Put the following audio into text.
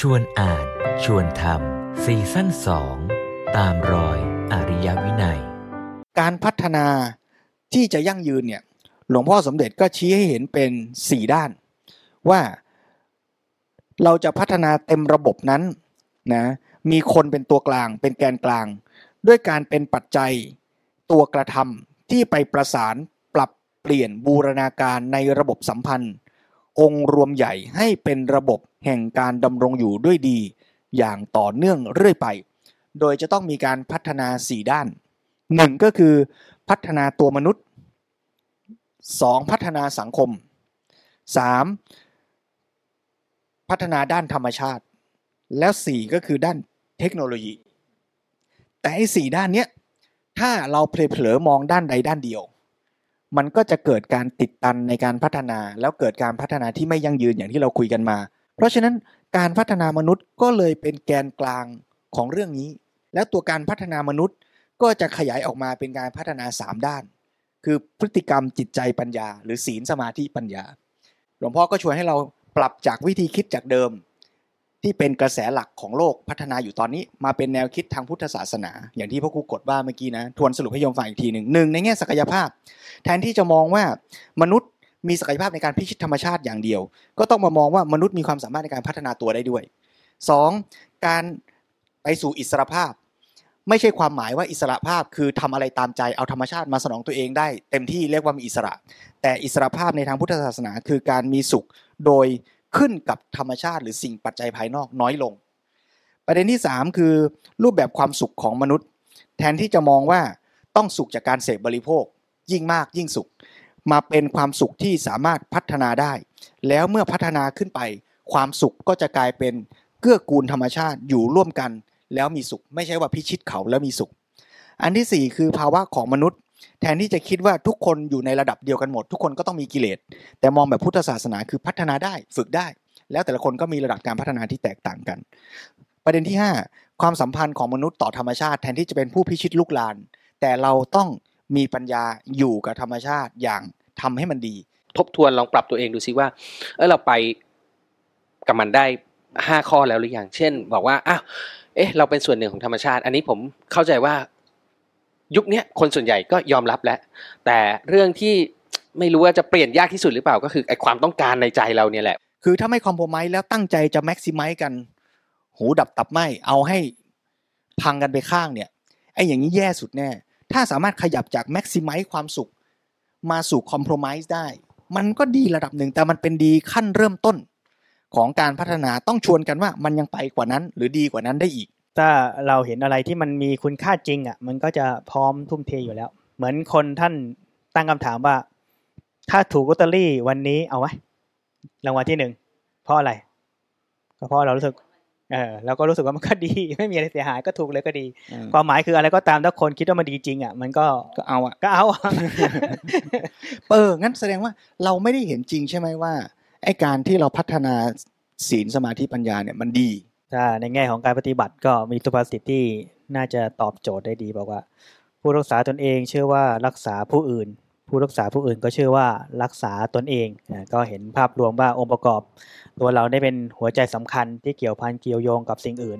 ชวนอ่าน ชวนทำซีซั่นสองตามรอยอริยวินัย การพัฒนาที่จะยั่งยืนเนี่ยหลวงพ่อสมเด็จก็ชี้ให้เห็นเป็นสี่ด้าน ว่าเราจะพัฒนาเต็มระบบนั้นนะมีคนเป็นตัวกลาง เป็นแกนกลาง ด้วยการเป็นปัจจัยตัวกระทำที่ไปประสานปรับเปลี่ยนบูรณาการในระบบสัมพันธ์ องค์รวมใหญ่ให้เป็นระบบแห่งการดำรงอยู่ด้วยดี อย่างต่อเนื่องเรื่อยไป โดยจะต้องมีการพัฒนา 4 ด้าน 1 ก็คือพัฒนาตัวมนุษย์ 2. พัฒนาสังคม 3. พัฒนาด้านธรรมชาติ แล้ว 4 ก็คือด้านเทคโนโลยี แต่ไอ้สด้านเนี้ยถ้าเราเผลอๆมองด้านใดด้านเดียว มันก็จะเกิดการติดตันในการพัฒนา แล้วเกิดการพัฒนาที่ไม่ยั่งยืนอย่างที่เราคุยกันมา เพราะฉะนั้นการพัฒนามนุษย์ก็เลยเป็นแกนกลางของเรื่องนี้ แล้วตัวการพัฒนามนุษย์ก็จะขยายออกมาเป็นการพัฒนา 3 ด้าน คือพฤติกรรมจิตใจปัญญา หรือศีลสมาธิปัญญา หลวงพ่อก็ชวนให้เราปรับจากวิธีคิดจากเดิม ที่เป็นกระแสหลักของโลกพัฒนาอยู่ตอนนี้ มาเป็นแนวคิดทางพุทธศาสนา อย่างที่พ่อครูกดว่าเมื่อกี้นะทวนสรุปให้โยมฟังอีกทีหนึ่งหนึ่งในแง่ศักยภาพ แทนที่จะมองว่ามนุษย์มีศักยภาพในการพิชิตธรรมชาติอย่างเดียว ก็ต้องมามองว่ามนุษย์มีความสามารถในการพัฒนาตัวได้ด้วย 2. การไปสู่อิสรภาพ ไม่ใช่ความหมายว่าอิสระภาพคือทำอะไรตามใจเอาธรรมชาติมาสนองตัวเองได้ เต็มที่เรียกว่ามีอิสระ แต่อิสระภาพในทางพุทธศาสนา คือการมีสุขโดย ขึ้นกับธรรมชาติ หรือสิ่งปัจจัยภายนอกน้อยลง ประเด็นที่ 3 คือ รูปแบบความสุขของมนุษย์ แทนที่จะมองว่าต้องสุขจากการเสพบริโภค ยิ่งมากยิ่งสุข มาเป็นความสุขที่สามารถพัฒนาได้ แล้วเมื่อพัฒนาขึ้นไป ความสุขก็จะกลายเป็นเกื้อกูลธรรมชาติอยู่ร่วมกัน แล้วมีสุข ไม่ใช่ว่าพิชิตเขาแล้วมีสุข อันที่ 4 คือภาวะของมนุษย์ แทนที่จะคิดว่าทุกคนอยู่ในระดับเดียวกันหมด ทุกคนก็ต้องมีกิเลส แต่มองแบบพุทธศาสนาคือพัฒนาได้ฝึกได้ แล้วแต่ละคนก็มีระดับการพัฒนาที่แตกต่างกัน ประเด็นที่ 5 ความสัมพันธ์ของมนุษย์ต่อธรรมชาติ แทนที่จะเป็นผู้พิชิตลุกลาน แต่เราต้องมีปัญญาอยู่กับธรรมชาติอย่างทำให้มันดี ทบทวนลองปรับตัวเองดูซิว่าเออเราไปกับมันได้ห้าข้อแล้วหรือยังเช่น บอกว่าอ้าวเอ๊ะเราเป็นส่วนหนึ่งของธรรมชาติ อันนี้ผมเข้าใจว่า ยุคนี้คนส่วนใหญ่ก็ยอมรับแล้ว แต่เรื่องที่ไม่รู้ว่าจะเปลี่ยนยากที่สุดหรือเปล่าก็คือไอ้ความต้องการในใจเราเนี่ยแหละ คือถ้าไม่คอมโพมไมแล้วตั้งใจจะแม็กซิมัยกัน หูดับตับไหมเอาให้พังกันไปข้างเนี่ยไอ้อย่างนี้แย่สุดแน่ ถ้าสามารถขยับจากแม็กซิมัยความสุข มาสู่คอมโพมไ์ได้ มันก็ดีระดับหนึ่งแต่มันเป็นดีขั้นเริ่มต้นของการพัฒนาต้องชวนกันว่ามันยังไปกว่านั้น หรือดีกว่านั้นได้อีก ถ้าเราเห็นอะไรที่มันมีคุณค่าจริงอะ มันก็จะพร้อมทุ่มเทอยู่แล้ว เหมือนคนท่านตั้งคำถามว่า ถ้าถูกลอตเตอรี่วันนี้เอาไว้รางวัลที่หนึ่งเพราะอะไร ก็เพราะเรารู้สึก เออเราก็รู้สึกว่ามันก็ดี ไม่มีอะไรเสียหายก็ถูกเลยก็ดี ความหมายคืออะไรก็ตามถ้าคนคิดว่ามันดีจริงอะมันก็ก็เอาอะก็เอาเอองั้นแสดงว่าเราไม่ได้เห็นจริงใช่ไหมว่าไอ้การที่เราพัฒนาศีลสมาธิปัญญาเนี่ยมันดี ถ้าในแง่ของการปฏิบัติก็มีสุภาษิตที่น่าจะตอบโจทย์ได้ดีบอกว่า ผู้รักษาตนเองเชื่อว่ารักษาผู้อื่น ผู้รักษาผู้อื่นก็เชื่อว่ารักษาตนเองก็เห็นภาพรวมว่าองค์ประกอบ ตัวเราได้เป็นหัวใจสำคัญที่เกี่ยวพันเกี่ยวโยงกับสิ่งอื่น